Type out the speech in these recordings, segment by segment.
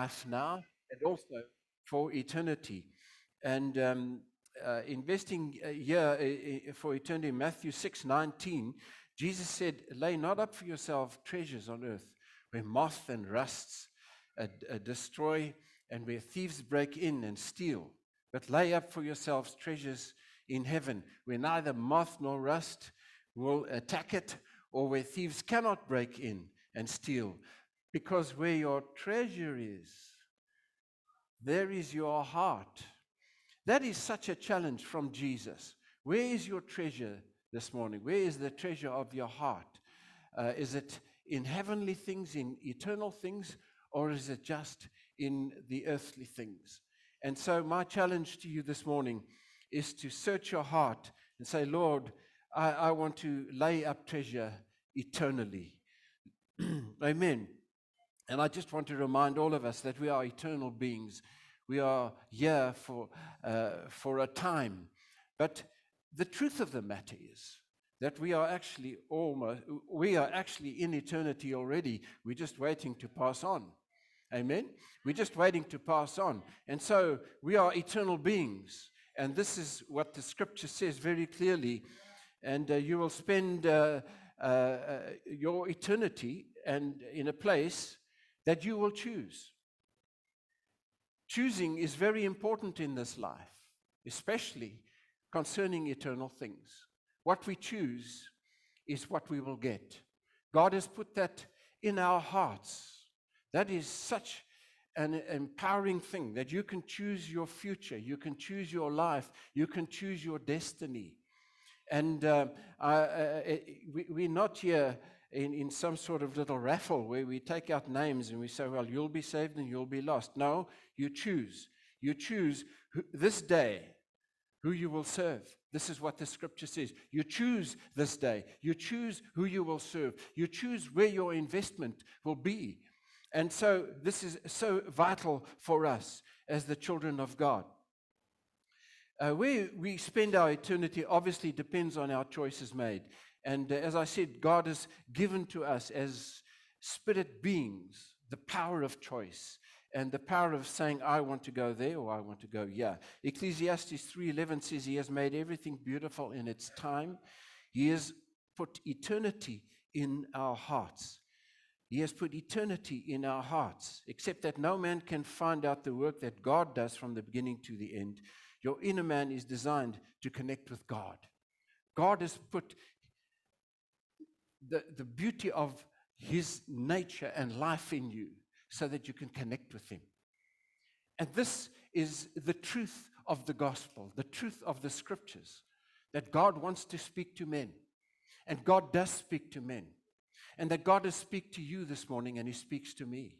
life now and also for eternity. And um, uh, investing uh, here uh, uh, for eternity, Matthew 6 19, Jesus said, Lay not up for yourself treasures on earth where moth and rusts uh, destroy and where thieves break in and steal, but lay up for yourselves treasures in heaven where neither moth nor rust will attack it or where thieves cannot break in and steal. Because where your treasure is, there is your heart. That is such a challenge from Jesus. Where is your treasure this morning? Where is the treasure of your heart? Uh, is it in heavenly things, in eternal things, or is it just in the earthly things? And so, my challenge to you this morning is to search your heart and say, Lord, I, I want to lay up treasure eternally. Amen. And I just want to remind all of us that we are eternal beings. We are here for, uh, for a time. But the truth of the matter is that we are actually almost, we are actually in eternity already. We're just waiting to pass on. Amen? We're just waiting to pass on. And so we are eternal beings. And this is what the scripture says very clearly. And uh, you will spend uh, uh, uh your eternity and in a place that you will choose. Choosing is very important in this life, especially concerning eternal things. What we choose is what we will get. God has put that in our hearts. That is such an empowering thing that you can choose your future, you can choose your life, you can choose your destiny. And uh, uh, we, we're not here in, in some sort of little raffle where we take out names and we say, well, you'll be saved and you'll be lost. No, you choose. You choose who, this day who you will serve. This is what the scripture says. You choose this day. You choose who you will serve. You choose where your investment will be. And so this is so vital for us as the children of God. Uh, where we spend our eternity obviously depends on our choices made. And uh, as I said, God has given to us as spirit beings the power of choice and the power of saying i want to go there or i want to go here. Ecclesiastes 3.11 says he has made everything beautiful in its time. He has put eternity in our hearts. He has put eternity in our hearts except that no man can find out the work that god does from the beginning to the end. Your inner man is designed to connect with god. God has put the, the beauty of his nature and life in you so that you can connect with him. And this is the truth of the gospel, the truth of the scriptures, that God wants to speak to men. And God does speak to men. And that God does speak to you this morning, and he speaks to me.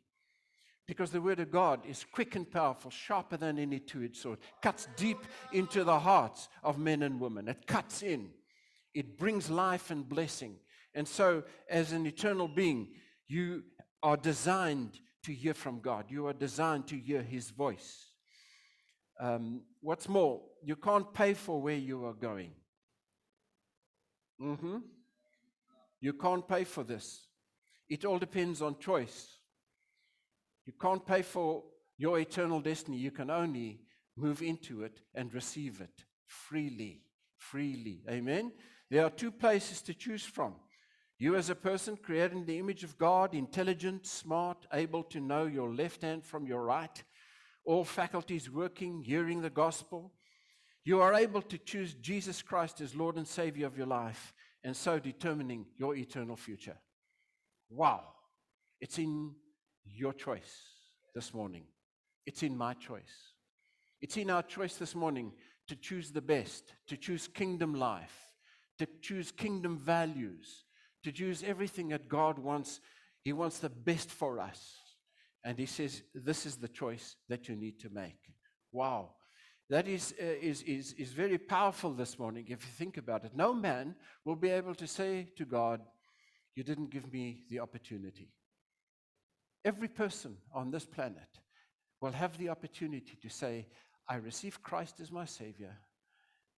Because the word of God is quick and powerful, sharper than any two edged sword, cuts deep into the hearts of men and women. It cuts in, it brings life and blessing. And so, as an eternal being, you are designed to hear from God. You are designed to hear His voice. Um, what's more, you can't pay for where you are going. Mm-hmm. You can't pay for this. It all depends on choice. You can't pay for your eternal destiny. You can only move into it and receive it freely. Freely. Amen? There are two places to choose from. You, as a person created in the image of God, intelligent, smart, able to know your left hand from your right, all faculties working, hearing the gospel, you are able to choose Jesus Christ as Lord and Savior of your life, and so determining your eternal future. Wow. It's in your choice this morning. It's in my choice. It's in our choice this morning to choose the best, to choose kingdom life, to choose kingdom values to choose everything that God wants. He wants the best for us. And He says, This is the choice that you need to make. Wow. That is, uh, is, is, is very powerful this morning if you think about it. No man will be able to say to God, You didn't give me the opportunity. Every person on this planet will have the opportunity to say, I receive Christ as my Savior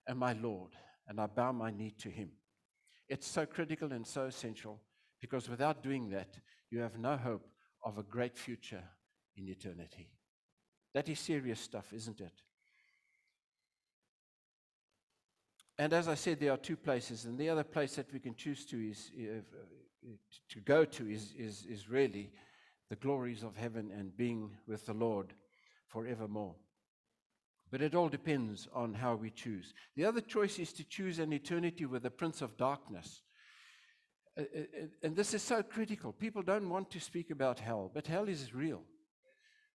and my Lord, and I bow my knee to Him. It's so critical and so essential because without doing that, you have no hope of a great future in eternity. That is serious stuff, isn't it? And as I said, there are two places, and the other place that we can choose to is uh, to go to is, is, is really the glories of heaven and being with the Lord forevermore. But it all depends on how we choose. The other choice is to choose an eternity with the Prince of Darkness. Uh, uh, uh, and this is so critical. People don't want to speak about hell, but hell is real.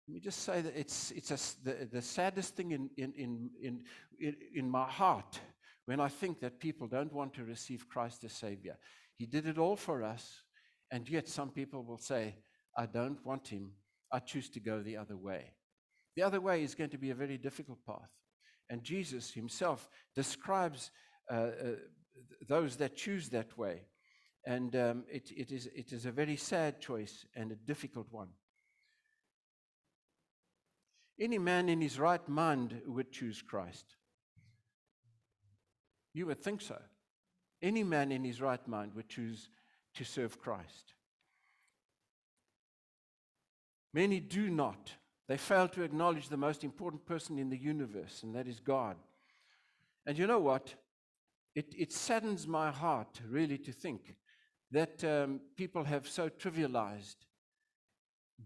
Let me just say that it's, it's a, the, the saddest thing in, in, in, in, in my heart when I think that people don't want to receive Christ as Savior. He did it all for us, and yet some people will say, I don't want Him. I choose to go the other way. The other way is going to be a very difficult path. And Jesus Himself describes uh, uh, those that choose that way. And um, it, it, is, it is a very sad choice and a difficult one. Any man in his right mind would choose Christ. You would think so. Any man in his right mind would choose to serve Christ. Many do not. They fail to acknowledge the most important person in the universe, and that is God. And you know what? It, it saddens my heart, really, to think that um, people have so trivialized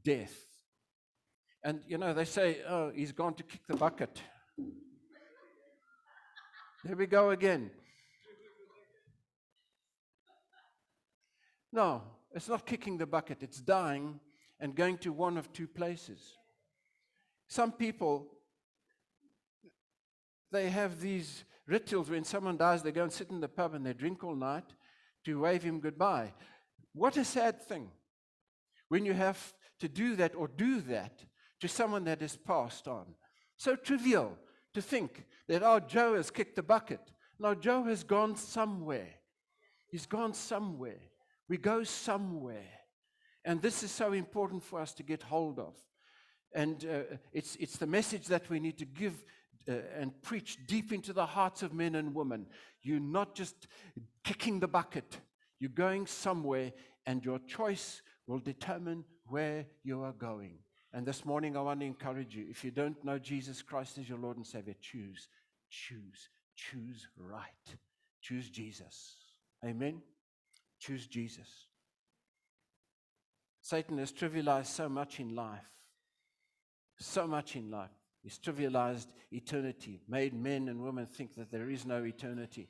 death. And, you know, they say, oh, he's gone to kick the bucket. There we go again. No, it's not kicking the bucket, it's dying and going to one of two places. Some people, they have these rituals when someone dies, they go and sit in the pub and they drink all night to wave him goodbye. What a sad thing when you have to do that or do that to someone that has passed on. So trivial to think that, oh, Joe has kicked the bucket. Now, Joe has gone somewhere. He's gone somewhere. We go somewhere. And this is so important for us to get hold of. And uh, it's, it's the message that we need to give uh, and preach deep into the hearts of men and women. You're not just kicking the bucket, you're going somewhere, and your choice will determine where you are going. And this morning, I want to encourage you if you don't know Jesus Christ as your Lord and Savior, choose, choose, choose right. Choose Jesus. Amen. Choose Jesus. Satan has trivialized so much in life. So much in life. He's trivialized eternity, made men and women think that there is no eternity,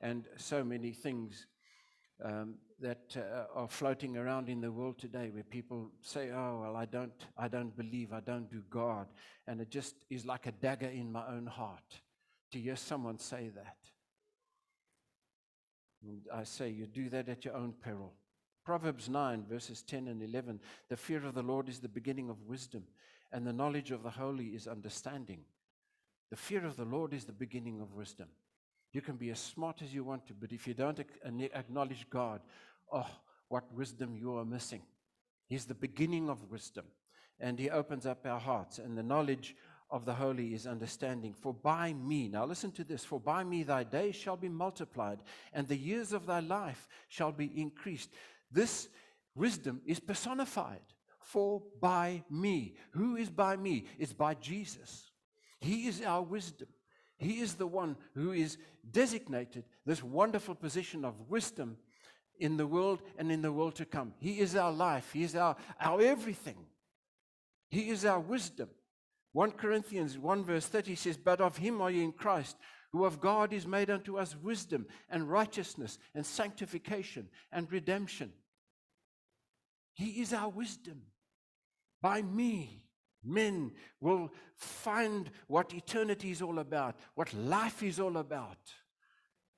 and so many things um, that uh, are floating around in the world today, where people say, "Oh, well, I don't, I don't believe, I don't do God," and it just is like a dagger in my own heart to hear someone say that. And I say, you do that at your own peril. Proverbs 9, verses 10 and 11 The fear of the Lord is the beginning of wisdom, and the knowledge of the holy is understanding. The fear of the Lord is the beginning of wisdom. You can be as smart as you want to, but if you don't acknowledge God, oh, what wisdom you are missing. He's the beginning of wisdom, and He opens up our hearts, and the knowledge of the holy is understanding. For by me, now listen to this, for by me thy days shall be multiplied, and the years of thy life shall be increased. This wisdom is personified. For by me. Who is by me? It's by Jesus. He is our wisdom. He is the one who is designated this wonderful position of wisdom in the world and in the world to come. He is our life. He is our, our everything. He is our wisdom. 1 Corinthians 1 verse 30 says, But of him are ye in Christ, who of God is made unto us wisdom and righteousness and sanctification and redemption. He is our wisdom. By me, men will find what eternity is all about, what life is all about,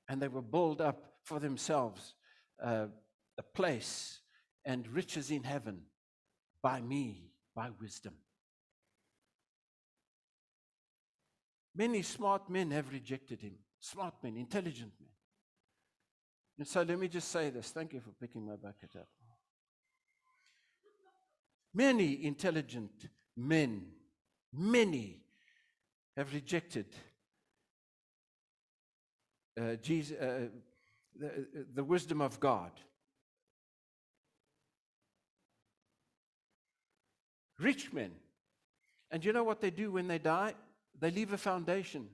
and they will build up for themselves uh, a place and riches in heaven by me, by wisdom. Many smart men have rejected him. Smart men, intelligent men. And so let me just say this. Thank you for picking my bucket up. Many intelligent men, many have rejected uh, Jesus, uh, the, the wisdom of God. rich men. And you know what they do when they die? They leave a foundation.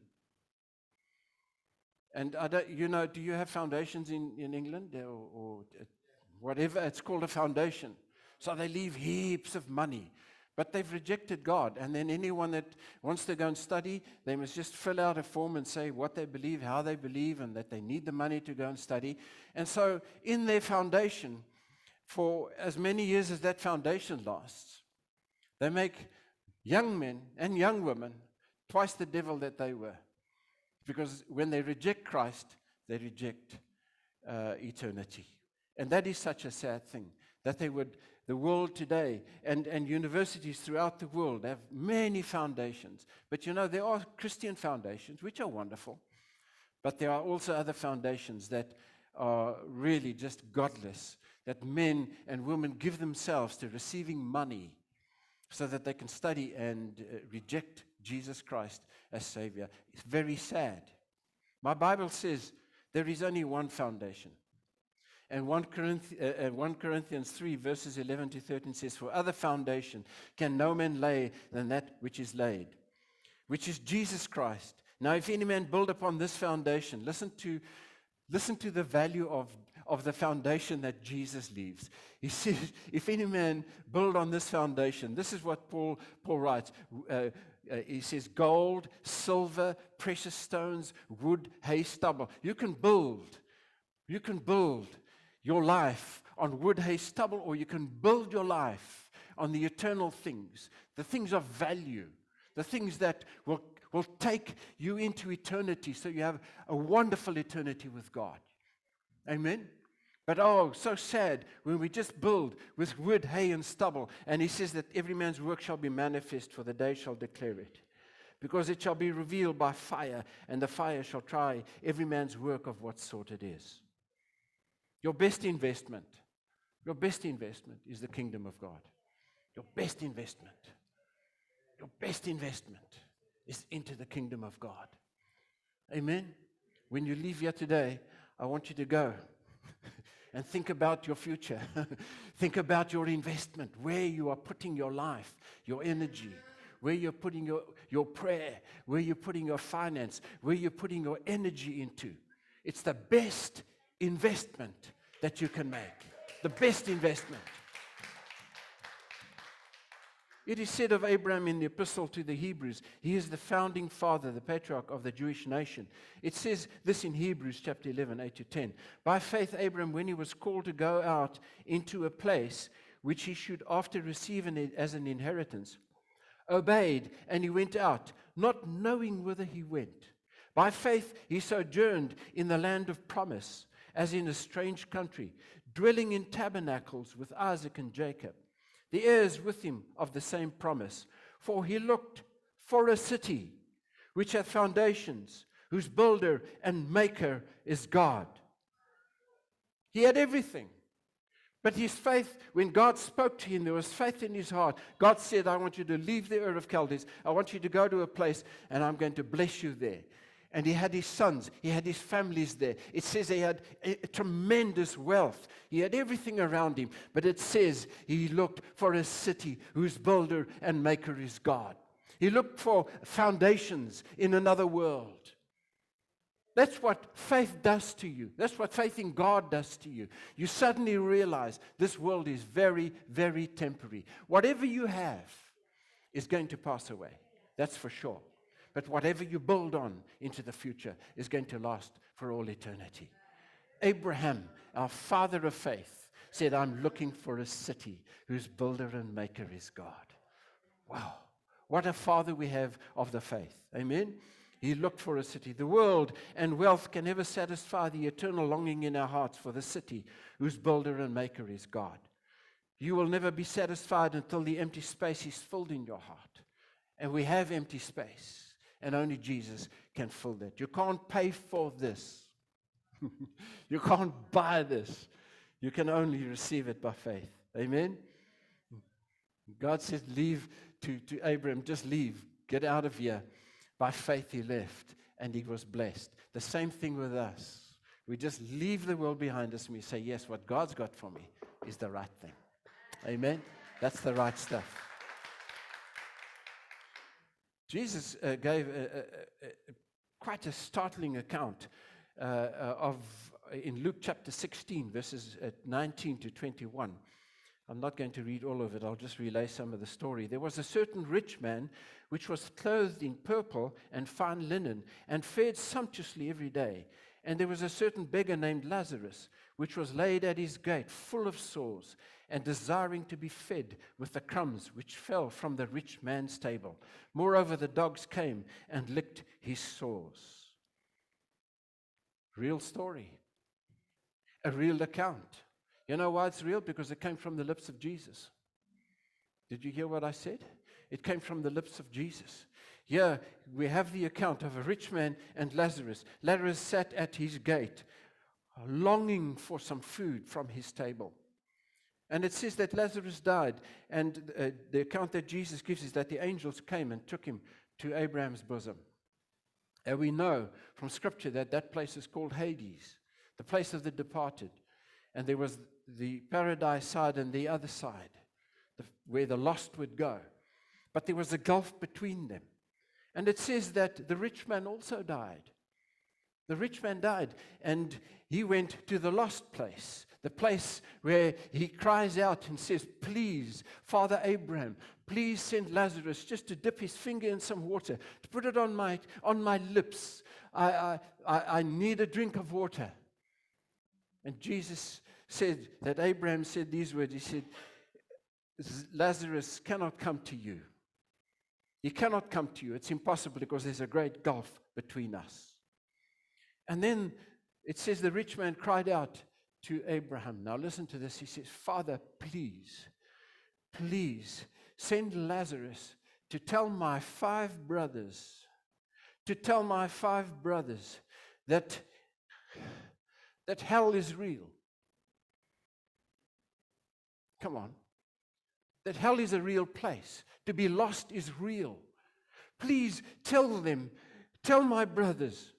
And I don't, you know, do you have foundations in, in England or, or whatever? It's called a foundation. So they leave heaps of money. But they've rejected God. And then anyone that wants to go and study, they must just fill out a form and say what they believe, how they believe, and that they need the money to go and study. And so, in their foundation, for as many years as that foundation lasts, they make young men and young women twice the devil that they were. Because when they reject Christ, they reject uh, eternity. And that is such a sad thing that they would the world today and, and universities throughout the world have many foundations. But you know, there are Christian foundations, which are wonderful, but there are also other foundations that are really just godless, that men and women give themselves to receiving money so that they can study and uh, reject Jesus Christ as Savior. It's very sad. My Bible says there is only one foundation. And 1, Corinth- uh, 1 Corinthians 3, verses 11 to 13 says, For other foundation can no man lay than that which is laid, which is Jesus Christ. Now, if any man build upon this foundation, listen to, listen to the value of, of the foundation that Jesus leaves. He says, If any man build on this foundation, this is what Paul, Paul writes. Uh, uh, he says, gold, silver, precious stones, wood, hay, stubble. You can build. You can build your life on wood, hay, stubble, or you can build your life on the eternal things, the things of value, the things that will, will take you into eternity so you have a wonderful eternity with God. Amen? But oh, so sad when we just build with wood, hay, and stubble. And he says that every man's work shall be manifest, for the day shall declare it. Because it shall be revealed by fire, and the fire shall try every man's work of what sort it is. Your best investment, your best investment is the kingdom of God. Your best investment, your best investment is into the kingdom of God. Amen. When you leave here today, I want you to go and think about your future. think about your investment, where you are putting your life, your energy, where you're putting your, your prayer, where you're putting your finance, where you're putting your energy into. It's the best investment that you can make. The best investment. It is said of Abraham in the epistle to the Hebrews, he is the founding father, the patriarch of the Jewish nation. It says this in Hebrews chapter 11, 8 to 10. By faith, Abraham, when he was called to go out into a place which he should after receive as an inheritance, obeyed and he went out, not knowing whither he went. By faith, he sojourned in the land of promise as in a strange country, dwelling in tabernacles with Isaac and Jacob, the heirs with him of the same promise. For he looked for a city which hath foundations, whose builder and maker is God. He had everything. But his faith, when God spoke to him, there was faith in his heart. God said, I want you to leave the Ur of Chaldees. I want you to go to a place, and I'm going to bless you there and he had his sons, he had his families there. It says he had a, a tremendous wealth. He had everything around him, but it says he looked for a city whose builder and maker is God. He looked for foundations in another world. That's what faith does to you. That's what faith in God does to you. You suddenly realize this world is very, very temporary. Whatever you have is going to pass away. That's for sure. But whatever you build on into the future is going to last for all eternity. Abraham, our father of faith, said, I'm looking for a city whose builder and maker is God. Wow. What a father we have of the faith. Amen. He looked for a city. The world and wealth can never satisfy the eternal longing in our hearts for the city whose builder and maker is God. You will never be satisfied until the empty space is filled in your heart. And we have empty space and only Jesus can fill that. You can't pay for this. you can't buy this. You can only receive it by faith. Amen? God said, Leave to, to Abraham, just leave, get out of here. By faith, he left and he was blessed. The same thing with us. We just leave the world behind us and we say, Yes, what God's got for me is the right thing. Amen? That's the right stuff. Jesus uh, gave a, a, a, quite a startling account uh, uh, of in Luke chapter 16, verses uh, 19 to 21. I'm not going to read all of it, I'll just relay some of the story. There was a certain rich man which was clothed in purple and fine linen and fared sumptuously every day. And there was a certain beggar named Lazarus, which was laid at his gate, full of sores, and desiring to be fed with the crumbs which fell from the rich man's table. Moreover, the dogs came and licked his sores. Real story, a real account. You know why it's real? Because it came from the lips of Jesus. Did you hear what I said? It came from the lips of Jesus. Here we have the account of a rich man and Lazarus. Lazarus sat at his gate, longing for some food from his table. And it says that Lazarus died. And uh, the account that Jesus gives is that the angels came and took him to Abraham's bosom. And we know from Scripture that that place is called Hades, the place of the departed. And there was the paradise side and the other side, the, where the lost would go. But there was a gulf between them. And it says that the rich man also died. The rich man died, and he went to the lost place, the place where he cries out and says, Please, Father Abraham, please send Lazarus just to dip his finger in some water, to put it on my, on my lips. I, I, I, I need a drink of water. And Jesus said that Abraham said these words He said, Lazarus cannot come to you. He cannot come to you. It's impossible because there's a great gulf between us. And then it says the rich man cried out to Abraham. Now listen to this. He says, Father, please, please send Lazarus to tell my five brothers, to tell my five brothers that, that hell is real. Come on that hell is a real place. To be lost is real. Please tell them, tell my brothers,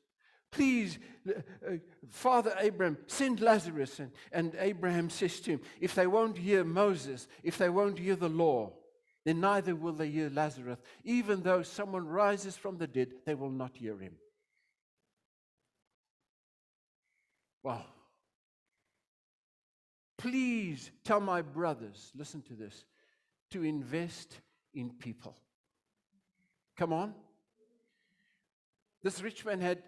please, uh, uh, Father Abraham, send Lazarus. And, and Abraham says to him, if they won't hear Moses, if they won't hear the law, then neither will they hear Lazarus. Even though someone rises from the dead, they will not hear him. Wow. Please tell my brothers, listen to this to invest in people. Come on. This rich man had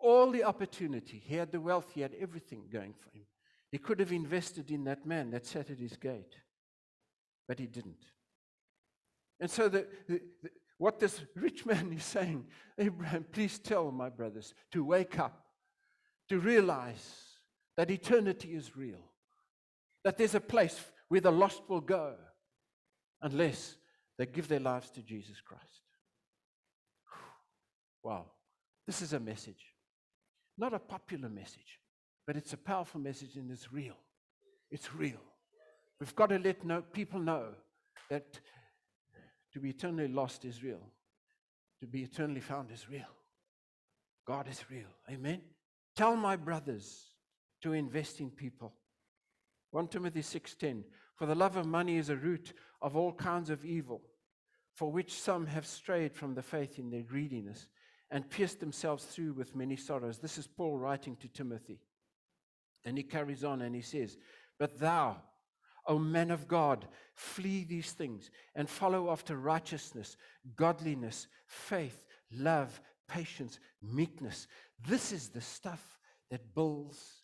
all the opportunity. He had the wealth, he had everything going for him. He could have invested in that man that sat at his gate, but he didn't. And so, the, the, the, what this rich man is saying, Abraham, please tell my brothers to wake up, to realize that eternity is real, that there's a place where the lost will go, unless they give their lives to Jesus Christ. Wow. This is a message. Not a popular message, but it's a powerful message and it's real. It's real. We've got to let know, people know that to be eternally lost is real. To be eternally found is real. God is real. Amen. Tell my brothers to invest in people. 1 Timothy 6:10 For the love of money is a root of all kinds of evil, for which some have strayed from the faith in their greediness and pierced themselves through with many sorrows. This is Paul writing to Timothy. And he carries on and he says, But thou, O man of God, flee these things and follow after righteousness, godliness, faith, love, patience, meekness. This is the stuff that builds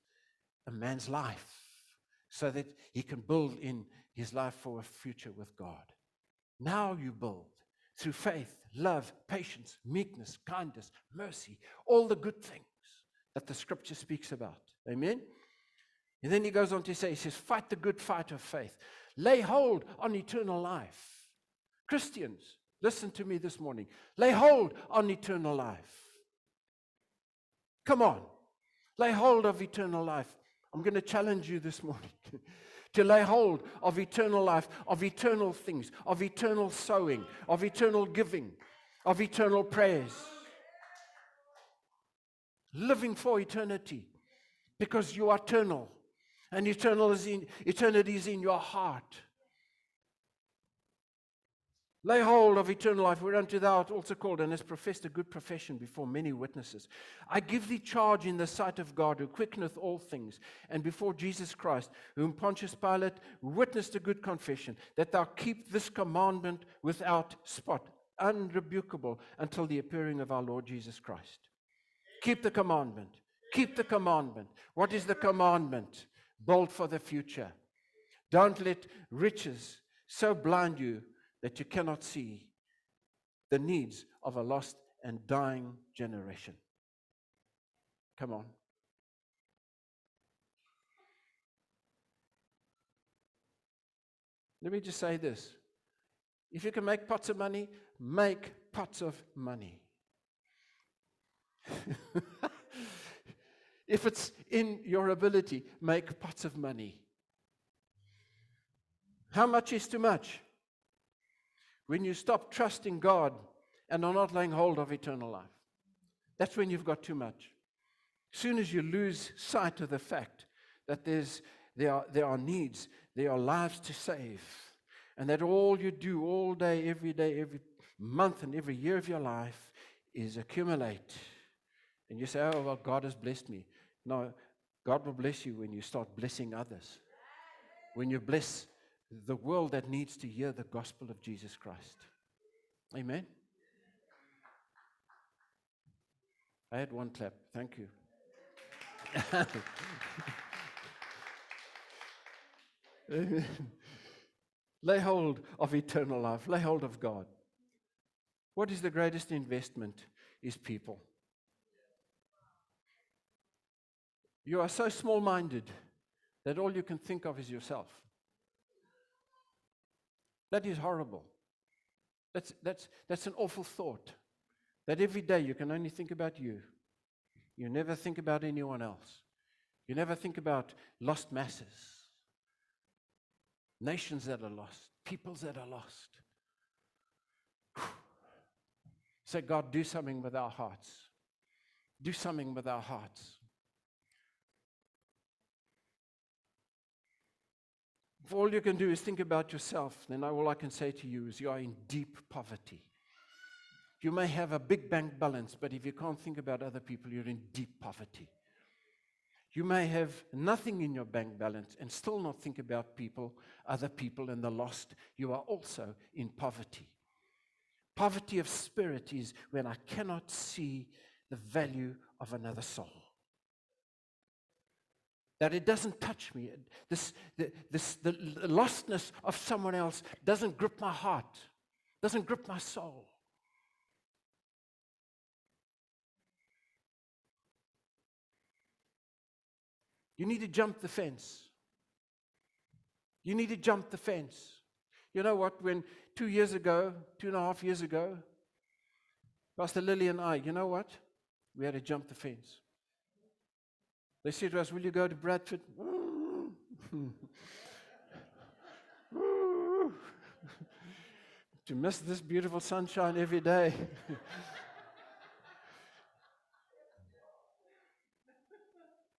a man's life so that he can build in his life for a future with God. Now you build through faith, love, patience, meekness, kindness, mercy, all the good things that the scripture speaks about. Amen? And then he goes on to say, he says, fight the good fight of faith. Lay hold on eternal life. Christians, listen to me this morning. Lay hold on eternal life. Come on. Lay hold of eternal life. I'm going to challenge you this morning. to lay hold of eternal life, of eternal things, of eternal sowing, of eternal giving, of eternal prayers. Living for eternity because you are eternal and eternal is in, eternity is in your heart. Lay hold of eternal life, whereunto thou art also called, and hast professed a good profession before many witnesses. I give thee charge in the sight of God, who quickeneth all things, and before Jesus Christ, whom Pontius Pilate witnessed a good confession, that thou keep this commandment without spot, unrebukable, until the appearing of our Lord Jesus Christ. Keep the commandment. Keep the commandment. What is the commandment? Bold for the future. Don't let riches so blind you that you cannot see the needs of a lost and dying generation. Come on. Let me just say this. If you can make pots of money, make pots of money. if it's in your ability, make pots of money. How much is too much? When you stop trusting God and are not laying hold of eternal life. That's when you've got too much. As soon as you lose sight of the fact that there's, there, are, there are needs, there are lives to save, and that all you do all day, every day, every month, and every year of your life is accumulate. And you say, Oh, well, God has blessed me. No, God will bless you when you start blessing others. When you bless the world that needs to hear the gospel of Jesus Christ. Amen. I had one clap. Thank you. Lay hold of eternal life. Lay hold of God. What is the greatest investment? Is people. You are so small minded that all you can think of is yourself. That is horrible. That's, that's, that's an awful thought. That every day you can only think about you. You never think about anyone else. You never think about lost masses, nations that are lost, peoples that are lost. Say, God, do something with our hearts. Do something with our hearts. All you can do is think about yourself, then all I can say to you is you are in deep poverty. You may have a big bank balance, but if you can't think about other people, you're in deep poverty. You may have nothing in your bank balance and still not think about people, other people, and the lost. You are also in poverty. Poverty of spirit is when I cannot see the value of another soul that it doesn't touch me. This, the, this, the lostness of someone else doesn't grip my heart, doesn't grip my soul. You need to jump the fence. You need to jump the fence. You know what? When two years ago, two and a half years ago, Pastor Lily and I, you know what? We had to jump the fence. They said to us, Will you go to Bradford? to miss this beautiful sunshine every day.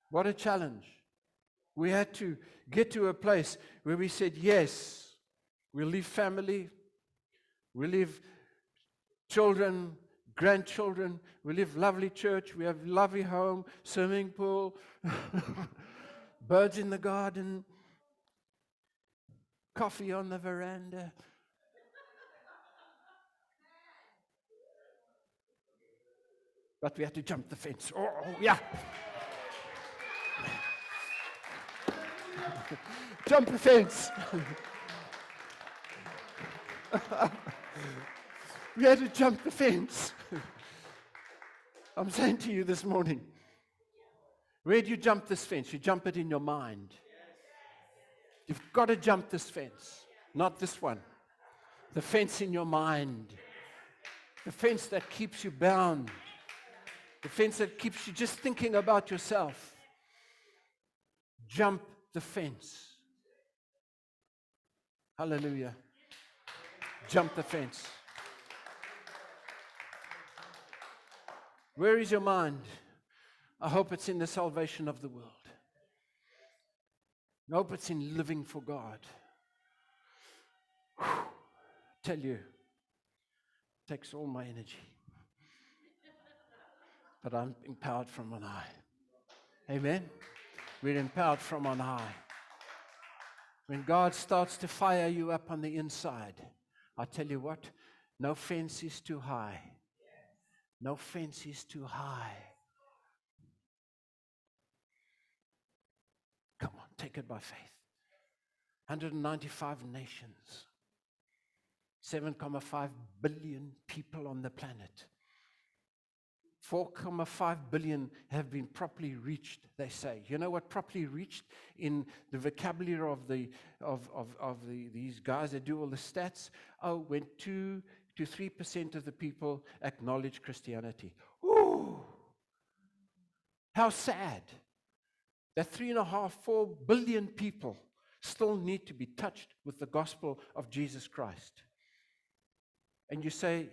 what a challenge. We had to get to a place where we said, Yes, we'll leave family, we'll leave children, grandchildren. We live lovely church. We have lovely home, swimming pool, birds in the garden, coffee on the veranda. But we had to jump the fence. Oh, oh yeah. jump the fence. We had to jump the fence. I'm saying to you this morning, where do you jump this fence? You jump it in your mind. You've got to jump this fence, not this one. The fence in your mind. The fence that keeps you bound. The fence that keeps you just thinking about yourself. Jump the fence. Hallelujah. Jump the fence. Where is your mind? I hope it's in the salvation of the world. I hope it's in living for God. Whew. Tell you, takes all my energy. But I'm empowered from on high. Amen. We're empowered from on high. When God starts to fire you up on the inside, I tell you what, no fence is too high. No fence is too high. Come on, take it by faith. 195 nations, 7.5 billion people on the planet. 4.5 billion have been properly reached, they say. You know what properly reached in the vocabulary of, the, of, of, of the, these guys that do all the stats? Oh, when 2 to 3% of the people acknowledge Christianity. Ooh! How sad that three and a half, four billion people still need to be touched with the gospel of Jesus Christ. And you say,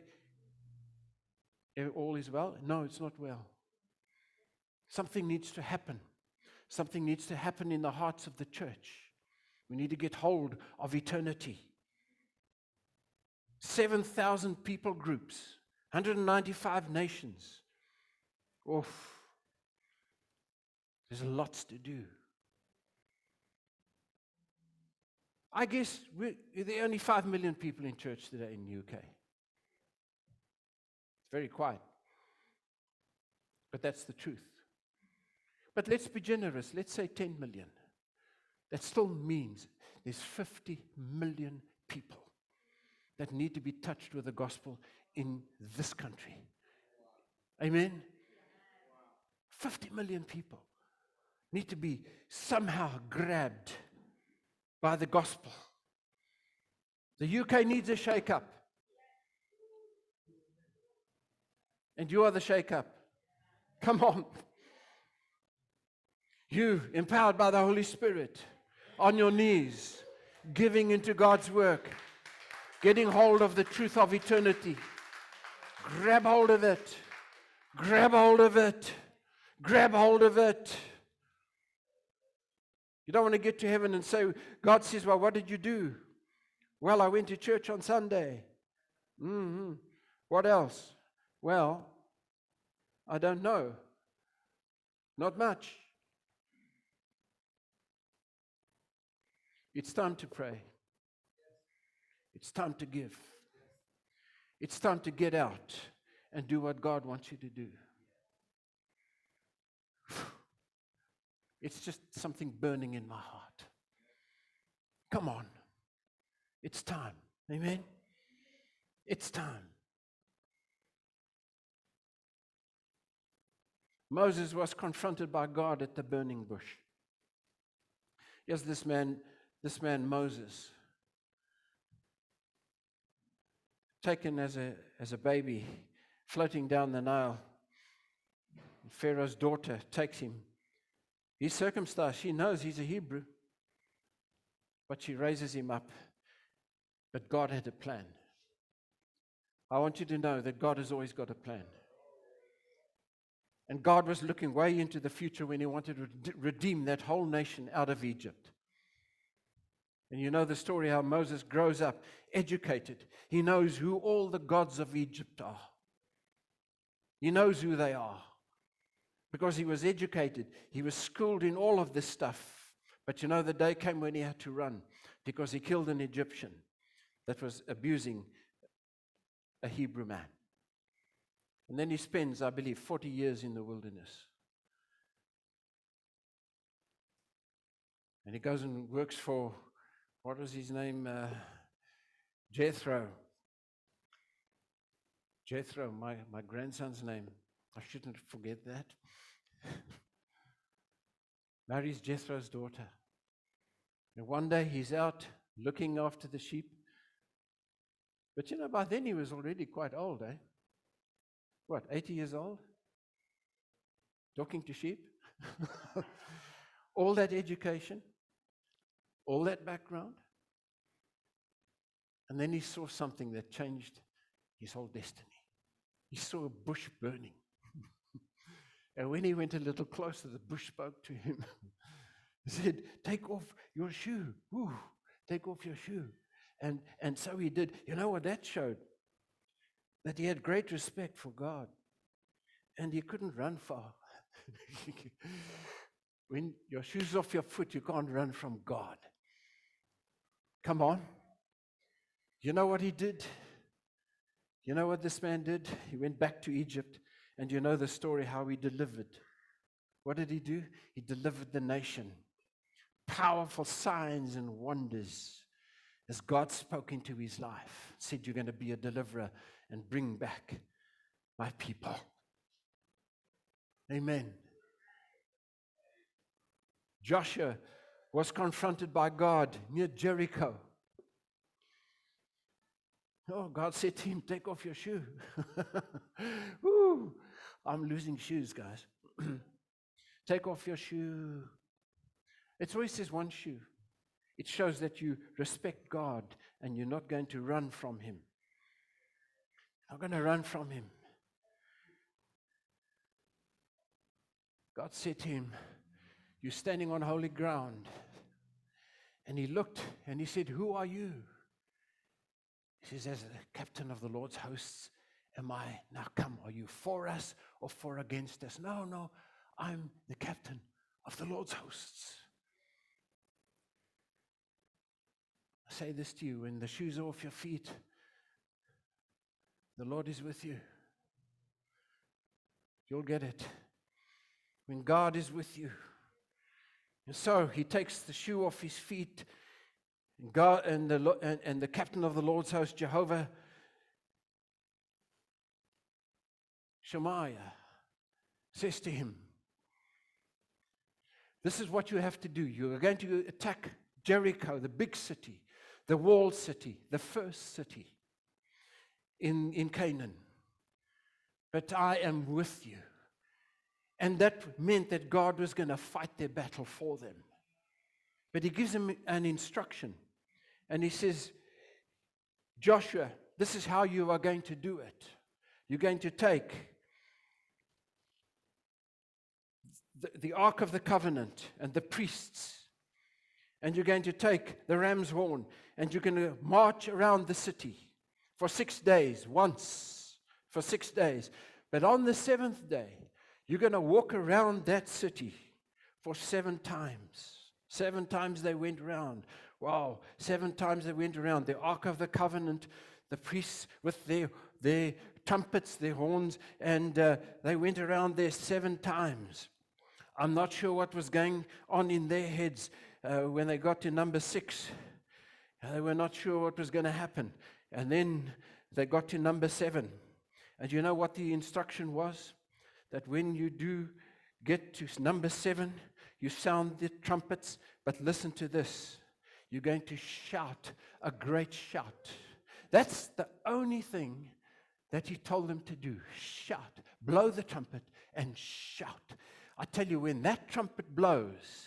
all is well? No, it's not well. Something needs to happen. Something needs to happen in the hearts of the church. We need to get hold of eternity. 7,000 people groups, 195 nations. Oof. There's lots to do. I guess there are only 5 million people in church today in the UK. It's very quiet. But that's the truth. But let's be generous. Let's say 10 million. That still means there's 50 million people that need to be touched with the gospel in this country. Amen? 50 million people need to be somehow grabbed by the gospel. The UK needs a shake up. And you are the shake up. Come on. You, empowered by the Holy Spirit, on your knees, giving into God's work, getting hold of the truth of eternity. Grab hold of it. Grab hold of it. Grab hold of it. You don't want to get to heaven and say, God says, Well, what did you do? Well, I went to church on Sunday. Mm-hmm. What else? Well, I don't know. Not much. It's time to pray. It's time to give. It's time to get out and do what God wants you to do. It's just something burning in my heart. Come on. It's time. Amen. It's time. Moses was confronted by God at the burning bush. Yes, this man, this man Moses, taken as a, as a baby, floating down the Nile. Pharaoh's daughter takes him He's circumcised. She knows he's a Hebrew. But she raises him up. But God had a plan. I want you to know that God has always got a plan. And God was looking way into the future when He wanted to redeem that whole nation out of Egypt. And you know the story how Moses grows up, educated. He knows who all the gods of Egypt are, he knows who they are because he was educated. He was schooled in all of this stuff. But you know, the day came when he had to run because he killed an Egyptian that was abusing a Hebrew man. And then he spends, I believe, 40 years in the wilderness. And he goes and works for, what was his name? Uh, Jethro. Jethro, my, my grandson's name. I shouldn't forget that. Marries Jethro's daughter. And one day he's out looking after the sheep. But you know, by then he was already quite old, eh? What, 80 years old? Talking to sheep? all that education, all that background. And then he saw something that changed his whole destiny. He saw a bush burning. And when he went a little closer, the bush spoke to him. he said, Take off your shoe. Ooh, take off your shoe. And, and so he did. You know what that showed? that he had great respect for God and he couldn't run far. when your shoes off your foot, you can't run from God. Come on. You know what he did? You know what this man did? He went back to Egypt, and you know the story how he delivered. What did he do? He delivered the nation. Powerful signs and wonders as God spoke into his life, said, You're going to be a deliverer and bring back my people. Amen. Joshua was confronted by God near Jericho. Oh, God said to him, Take off your shoe. Woo, I'm losing shoes, guys. Take off your shoe. It's always says one shoe. It shows that you respect God and you're not going to run from Him. Not going to run from Him. God said to him, You're standing on holy ground. And he looked and he said, Who are you? He says, As the captain of the Lord's hosts, am I. Now come, are you for us or for against us? No, no, I'm the captain of the Lord's hosts. I say this to you when the shoes are off your feet, the Lord is with you. You'll get it. When God is with you. And so he takes the shoe off his feet and, and, the, and, and the captain of the Lord's house, Jehovah Shemaiah, says to him, This is what you have to do. You are going to attack Jericho, the big city, the walled city, the first city in, in Canaan. But I am with you. And that meant that God was going to fight their battle for them. But he gives them an instruction. And he says, Joshua, this is how you are going to do it. You're going to take the, the Ark of the Covenant and the priests, and you're going to take the ram's horn, and you're going to march around the city for six days, once for six days. But on the seventh day, you're going to walk around that city for seven times. Seven times they went around. Wow, seven times they went around. The Ark of the Covenant, the priests with their, their trumpets, their horns, and uh, they went around there seven times. I'm not sure what was going on in their heads uh, when they got to number six. They were not sure what was going to happen. And then they got to number seven. And you know what the instruction was? That when you do get to number seven, you sound the trumpets, but listen to this. You're going to shout a great shout. That's the only thing that he told them to do. Shout. Blow the trumpet and shout. I tell you, when that trumpet blows,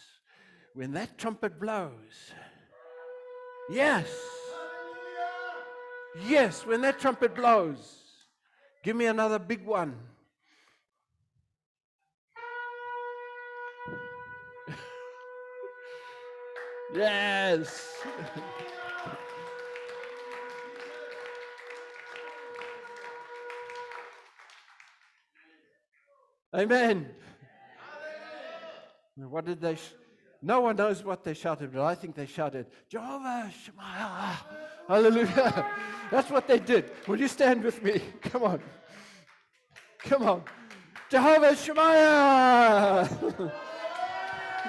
when that trumpet blows, yes, yes, when that trumpet blows, give me another big one. Yes. Amen. What did they? Sh- no one knows what they shouted, but I think they shouted, Jehovah Shema. Hallelujah. That's what they did. Will you stand with me? Come on. Come on. Jehovah Shema.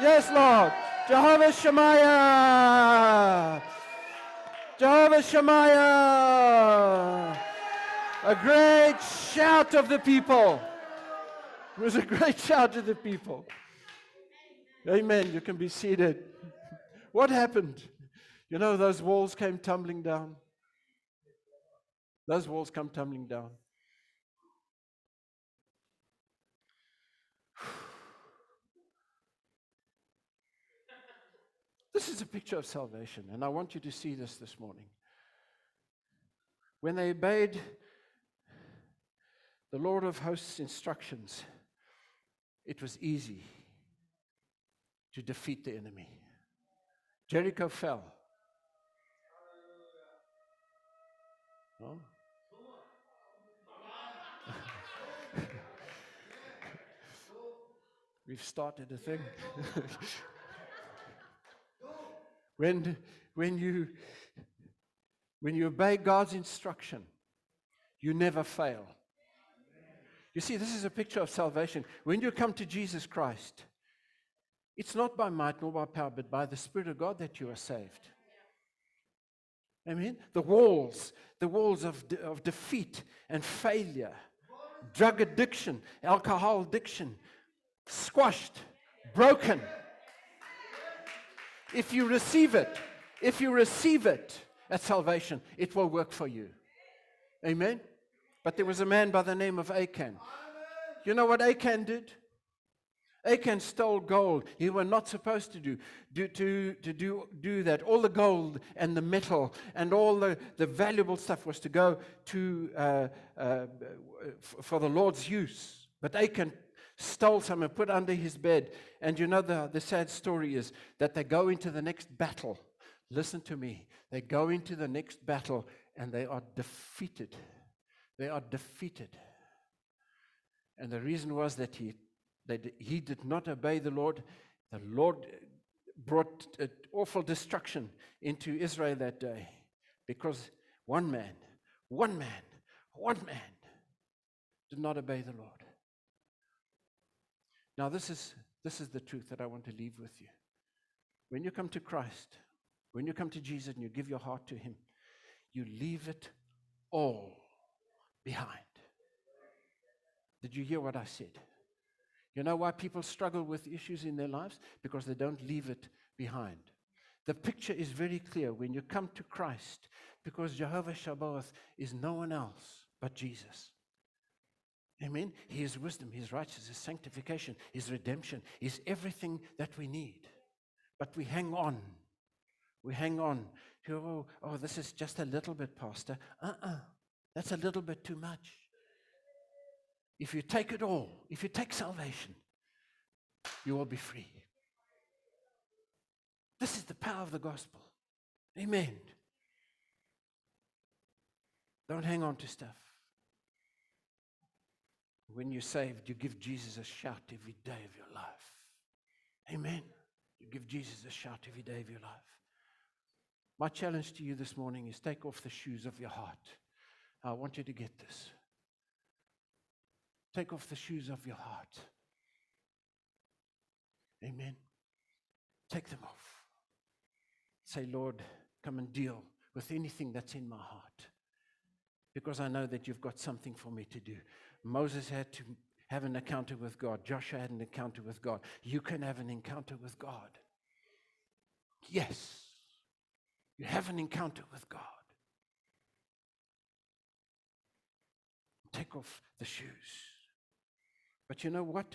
yes, Lord. Jehovah Shemaiah. Jehovah Shemaiah. A great shout of the people. It was a great shout of the people. Amen. You can be seated. What happened? You know, those walls came tumbling down. Those walls come tumbling down. This is a picture of salvation, and I want you to see this this morning. When they obeyed the Lord of hosts' instructions, it was easy to defeat the enemy. Jericho fell. We've started a thing. when, when, you, when you obey God's instruction, you never fail. You see, this is a picture of salvation. When you come to Jesus Christ, it's not by might nor by power, but by the Spirit of God that you are saved. Amen. The walls, the walls of, de- of defeat and failure, drug addiction, alcohol addiction, squashed, broken. If you receive it, if you receive it at salvation, it will work for you. Amen. But there was a man by the name of Achan. You know what Achan did? Achan stole gold. He was not supposed to do, do, to, to do, do that. All the gold and the metal and all the, the valuable stuff was to go to, uh, uh, for the Lord's use. But Achan stole some and put under his bed. And you know, the, the sad story is that they go into the next battle. Listen to me. They go into the next battle and they are defeated. They are defeated. And the reason was that he that he did not obey the Lord. The Lord brought uh, awful destruction into Israel that day because one man, one man, one man did not obey the Lord. Now, this is, this is the truth that I want to leave with you. When you come to Christ, when you come to Jesus and you give your heart to Him, you leave it all behind. Did you hear what I said? You know why people struggle with issues in their lives? Because they don't leave it behind. The picture is very clear when you come to Christ, because Jehovah Sabaoth is no one else but Jesus. Amen. He is wisdom, His righteousness, His sanctification, His redemption, He's everything that we need. But we hang on. We hang on. Oh, oh this is just a little bit, Pastor. Uh uh-uh. uh. That's a little bit too much. If you take it all, if you take salvation, you will be free. This is the power of the gospel. Amen. Don't hang on to stuff. When you're saved, you give Jesus a shout every day of your life. Amen. You give Jesus a shout every day of your life. My challenge to you this morning is take off the shoes of your heart. I want you to get this. Take off the shoes of your heart. Amen. Take them off. Say, Lord, come and deal with anything that's in my heart. Because I know that you've got something for me to do. Moses had to have an encounter with God. Joshua had an encounter with God. You can have an encounter with God. Yes, you have an encounter with God. Take off the shoes. But you know what?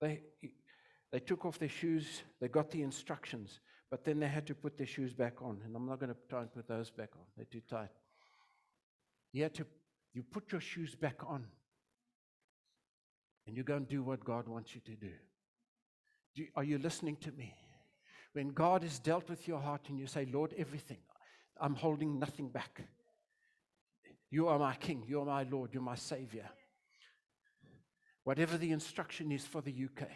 They, they took off their shoes, they got the instructions, but then they had to put their shoes back on. And I'm not going to try and put those back on, they're too tight. You had to, you put your shoes back on, and you go and do what God wants you to do. do are you listening to me? When God has dealt with your heart and you say, Lord, everything, I'm holding nothing back. You are my King, you are my Lord, you're my Savior. Whatever the instruction is for the UK,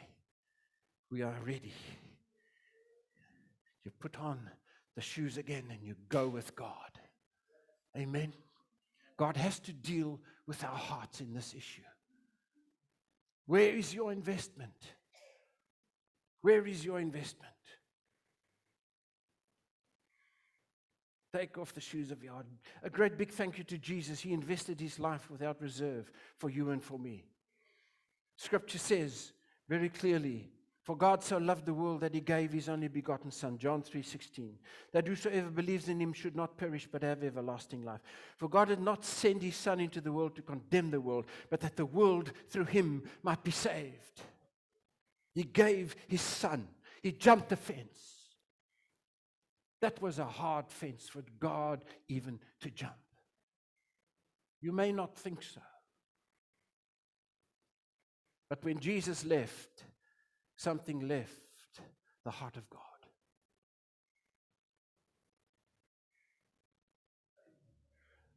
we are ready. You put on the shoes again and you go with God. Amen. God has to deal with our hearts in this issue. Where is your investment? Where is your investment? Take off the shoes of your heart. A great big thank you to Jesus. He invested his life without reserve for you and for me. Scripture says very clearly, for God so loved the world that he gave his only begotten son, John 3:16, that whosoever believes in him should not perish but have everlasting life. For God did not send his son into the world to condemn the world, but that the world through him might be saved. He gave his son. He jumped the fence. That was a hard fence for God even to jump. You may not think so. But when Jesus left, something left the heart of God.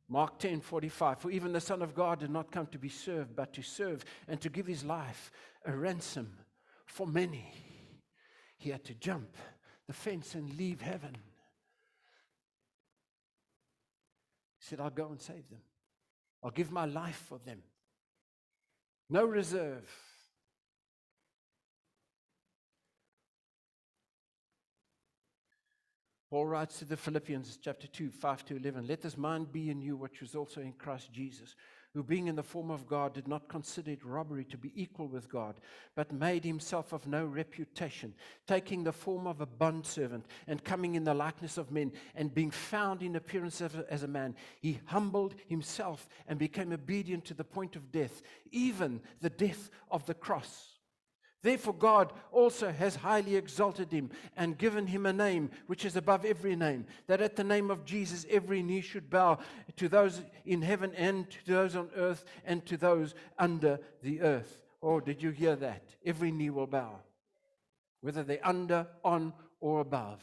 Mark 10 45. For even the Son of God did not come to be served, but to serve and to give his life a ransom for many. He had to jump the fence and leave heaven. He said, I'll go and save them. I'll give my life for them. No reserve. Paul writes to the Philippians, chapter 2, 5 to 11 Let this mind be in you, which was also in Christ Jesus, who, being in the form of God, did not consider it robbery to be equal with God, but made himself of no reputation, taking the form of a bondservant, and coming in the likeness of men, and being found in appearance as a man, he humbled himself and became obedient to the point of death, even the death of the cross. Therefore, God also has highly exalted him and given him a name which is above every name, that at the name of Jesus every knee should bow to those in heaven and to those on earth and to those under the earth. Oh, did you hear that? Every knee will bow, whether they're under, on, or above.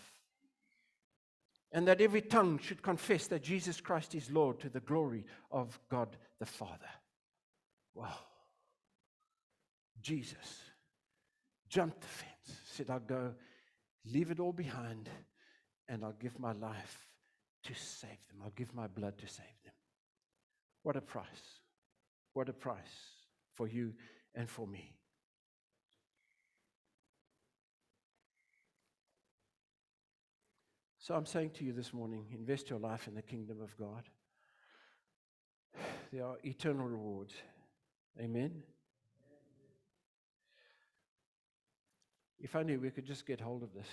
And that every tongue should confess that Jesus Christ is Lord to the glory of God the Father. Wow. Jesus jumped the fence, said, I'll go, leave it all behind, and I'll give my life to save them. I'll give my blood to save them. What a price. What a price for you and for me. So I'm saying to you this morning invest your life in the kingdom of God. There are eternal rewards. Amen. If only we could just get hold of this.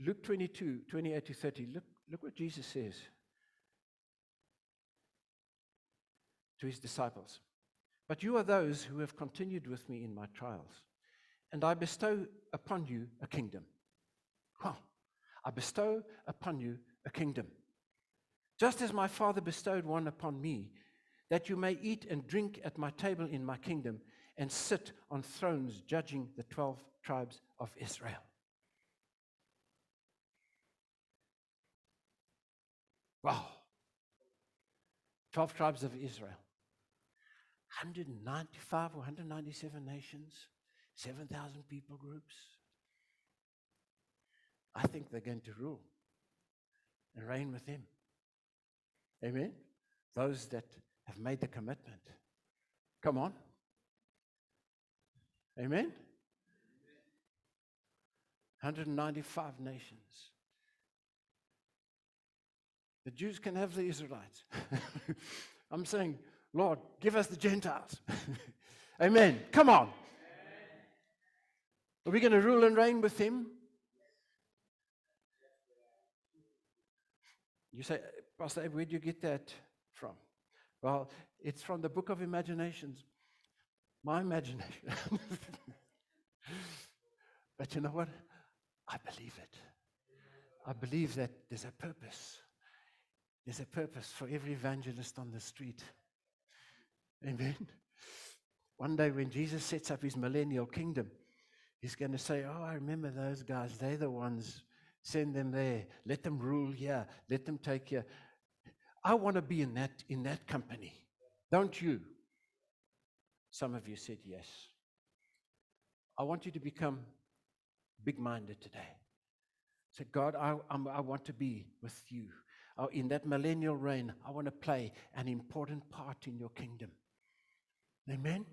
Luke 22, 28 to 30. Look, look what Jesus says to his disciples. But you are those who have continued with me in my trials, and I bestow upon you a kingdom. Well, I bestow upon you a kingdom. Just as my Father bestowed one upon me, that you may eat and drink at my table in my kingdom and sit on thrones judging the 12 tribes of Israel. Wow. 12 tribes of Israel. 195 or 197 nations, 7,000 people groups. I think they're going to rule and reign with him. Amen? Those that have made the commitment. Come on. Amen? 195 nations. The Jews can have the Israelites. I'm saying, Lord, give us the Gentiles. Amen. Come on. Are we going to rule and reign with him? You say, Pastor, where do you get that from? Well, it's from the book of imaginations. My imagination. but you know what? I believe it. I believe that there's a purpose. There's a purpose for every evangelist on the street. Amen. One day when Jesus sets up his millennial kingdom, he's going to say, Oh, I remember those guys. They're the ones. Send them there. Let them rule here. Let them take here. I want to be in that, in that company. Don't you? Some of you said yes. I want you to become big minded today. Say, God, I, I'm, i want to be with you. Oh, in that millennial reign, I want to play an important part in your kingdom. Amen?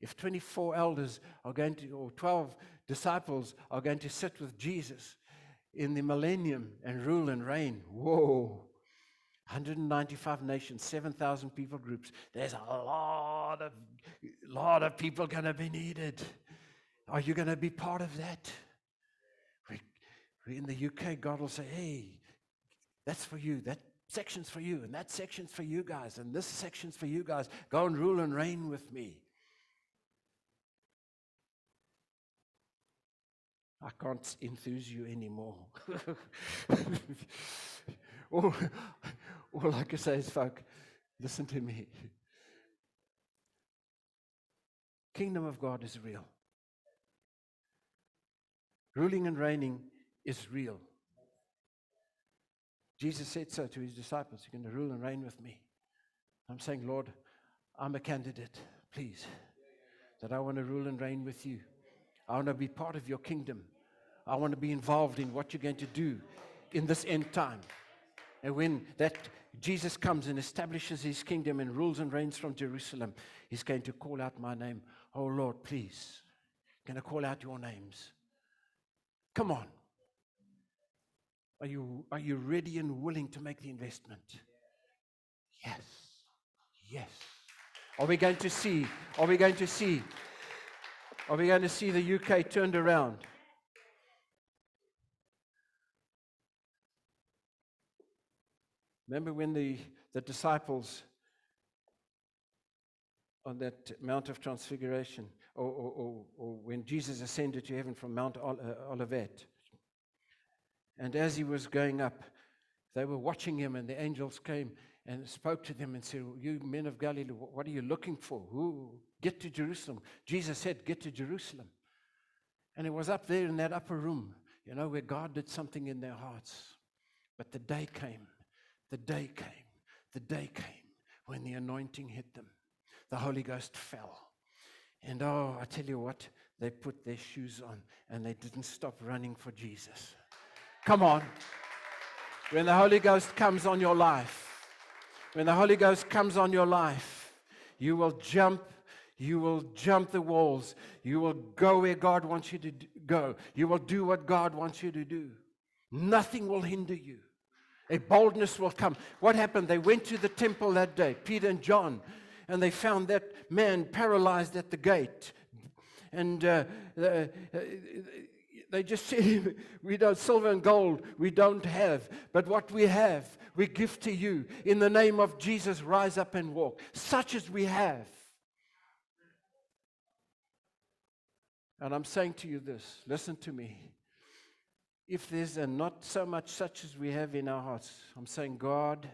If 24 elders are going to, or 12 disciples are going to sit with Jesus in the millennium and rule and reign, whoa, 195 nations, 7,000 people groups, there's a lot of, lot of people going to be needed. Are you going to be part of that? We, in the UK, God will say, hey, that's for you. That section's for you, and that section's for you guys, and this section's for you guys. Go and rule and reign with me. I can't enthuse you anymore. all, all I can say is, folk, listen to me. Kingdom of God is real. Ruling and reigning is real. Jesus said so to his disciples You're going to rule and reign with me. I'm saying, Lord, I'm a candidate, please, that I want to rule and reign with you. I want to be part of your kingdom. I want to be involved in what you're going to do in this end time. And when that Jesus comes and establishes his kingdom and rules and reigns from Jerusalem, he's going to call out my name. Oh Lord, please. Going to call out your names. Come on. Are you, are you ready and willing to make the investment? Yes. Yes. Are we going to see? Are we going to see? Are we going to see the UK turned around? Remember when the, the disciples on that Mount of Transfiguration, or, or, or, or when Jesus ascended to heaven from Mount uh, Olivet, and as he was going up, they were watching him, and the angels came and spoke to them and said, You men of Galilee, what are you looking for? Who? Get to Jerusalem. Jesus said, Get to Jerusalem. And it was up there in that upper room, you know, where God did something in their hearts. But the day came, the day came, the day came when the anointing hit them. The Holy Ghost fell. And oh, I tell you what, they put their shoes on and they didn't stop running for Jesus. Come on. When the Holy Ghost comes on your life, when the Holy Ghost comes on your life, you will jump you will jump the walls. You will go where God wants you to go. You will do what God wants you to do. Nothing will hinder you. A boldness will come. What happened? They went to the temple that day, Peter and John, and they found that man paralyzed at the gate. And uh, uh, they just said, We don't, silver and gold we don't have, but what we have, we give to you. In the name of Jesus, rise up and walk. Such as we have. And I'm saying to you this listen to me. If there's a not so much such as we have in our hearts, I'm saying, God,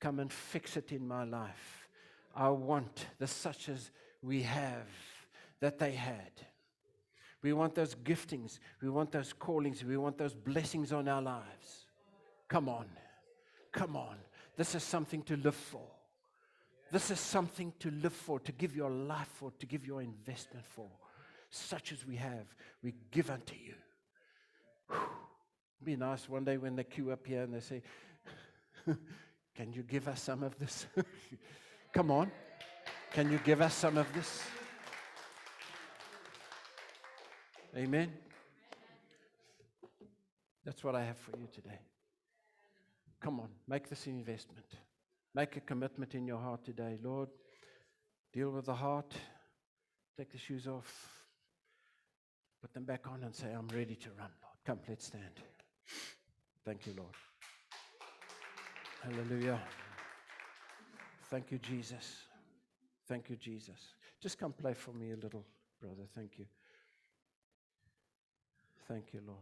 come and fix it in my life. I want the such as we have that they had. We want those giftings. We want those callings. We want those blessings on our lives. Come on. Come on. This is something to live for. This is something to live for, to give your life for, to give your investment for such as we have, we give unto you. Whew. Be nice one day when they queue up here and they say, Can you give us some of this? Come on. Can you give us some of this? Amen. That's what I have for you today. Come on, make this an investment. Make a commitment in your heart today. Lord, deal with the heart. Take the shoes off. Put them back on and say, I'm ready to run, Lord. Come, let's stand. Thank you, Lord. Hallelujah. Thank you, Jesus. Thank you, Jesus. Just come play for me a little, brother. Thank you. Thank you, Lord.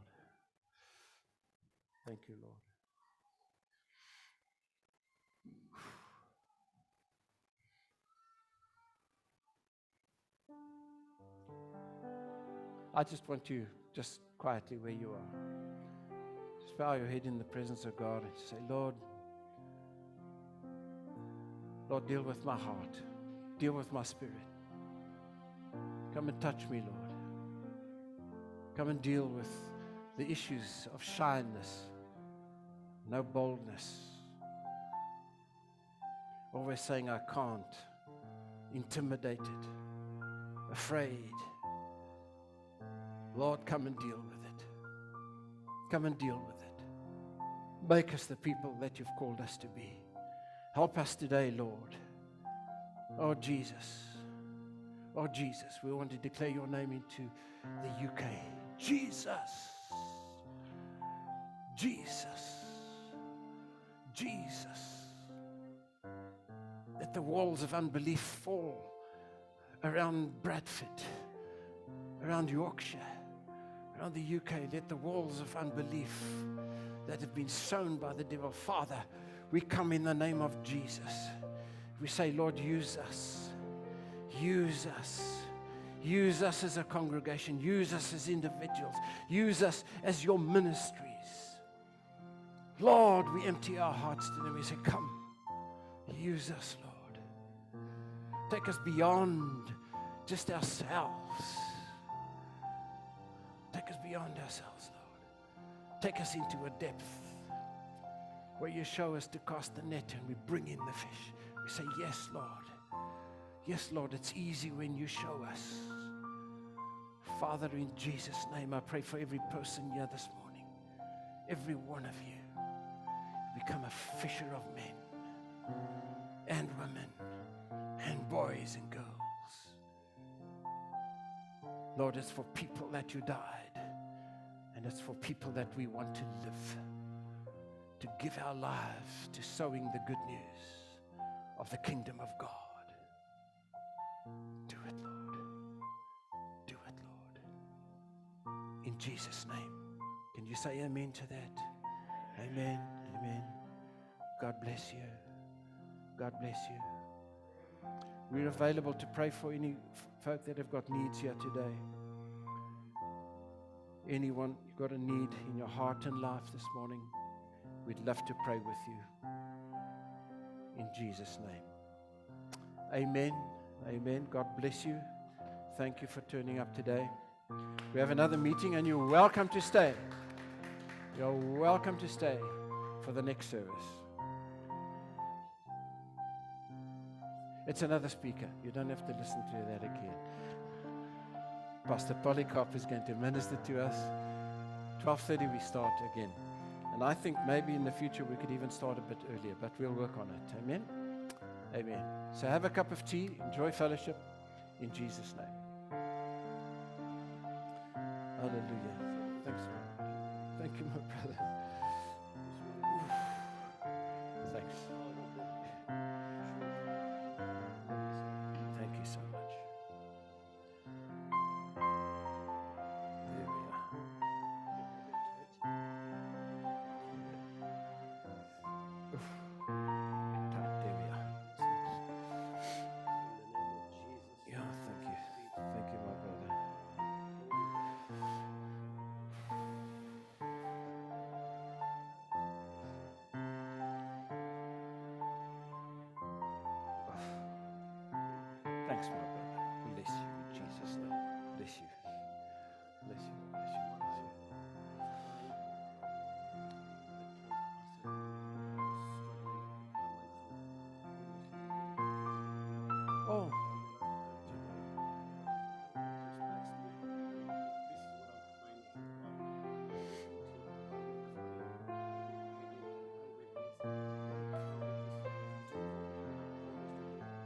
Thank you, Lord. I just want you, just quietly where you are, just bow your head in the presence of God and say, Lord, Lord, deal with my heart, deal with my spirit. Come and touch me, Lord. Come and deal with the issues of shyness, no boldness, always saying, I can't, intimidated, afraid. Lord, come and deal with it. Come and deal with it. Make us the people that you've called us to be. Help us today, Lord. Oh, Jesus. Oh, Jesus. We want to declare your name into the UK. Jesus. Jesus. Jesus. Let the walls of unbelief fall around Bradford, around Yorkshire around the UK, let the walls of unbelief that have been sown by the devil, Father, we come in the name of Jesus. We say, Lord, use us. Use us. Use us as a congregation. Use us as individuals. Use us as your ministries. Lord, we empty our hearts to them. We say, Come, use us, Lord. Take us beyond just ourselves. Take us beyond ourselves, Lord. Take us into a depth where you show us to cast the net and we bring in the fish. We say, Yes, Lord. Yes, Lord, it's easy when you show us. Father, in Jesus' name, I pray for every person here this morning, every one of you. Become a fisher of men and women and boys and girls. Lord, it's for people that you died, and it's for people that we want to live, to give our lives to sowing the good news of the kingdom of God. Do it, Lord. Do it, Lord. In Jesus' name. Can you say amen to that? Amen. Amen. God bless you. God bless you. We're available to pray for any folk that have got needs here today. Anyone you've got a need in your heart and life this morning, we'd love to pray with you. In Jesus' name. Amen. Amen. God bless you. Thank you for turning up today. We have another meeting, and you're welcome to stay. You're welcome to stay for the next service. It's another speaker. You don't have to listen to that again. Pastor Polycarp is going to minister to us. 12:30 we start again. And I think maybe in the future we could even start a bit earlier, but we'll work on it. Amen. Amen. So have a cup of tea, enjoy fellowship in Jesus name. Hallelujah.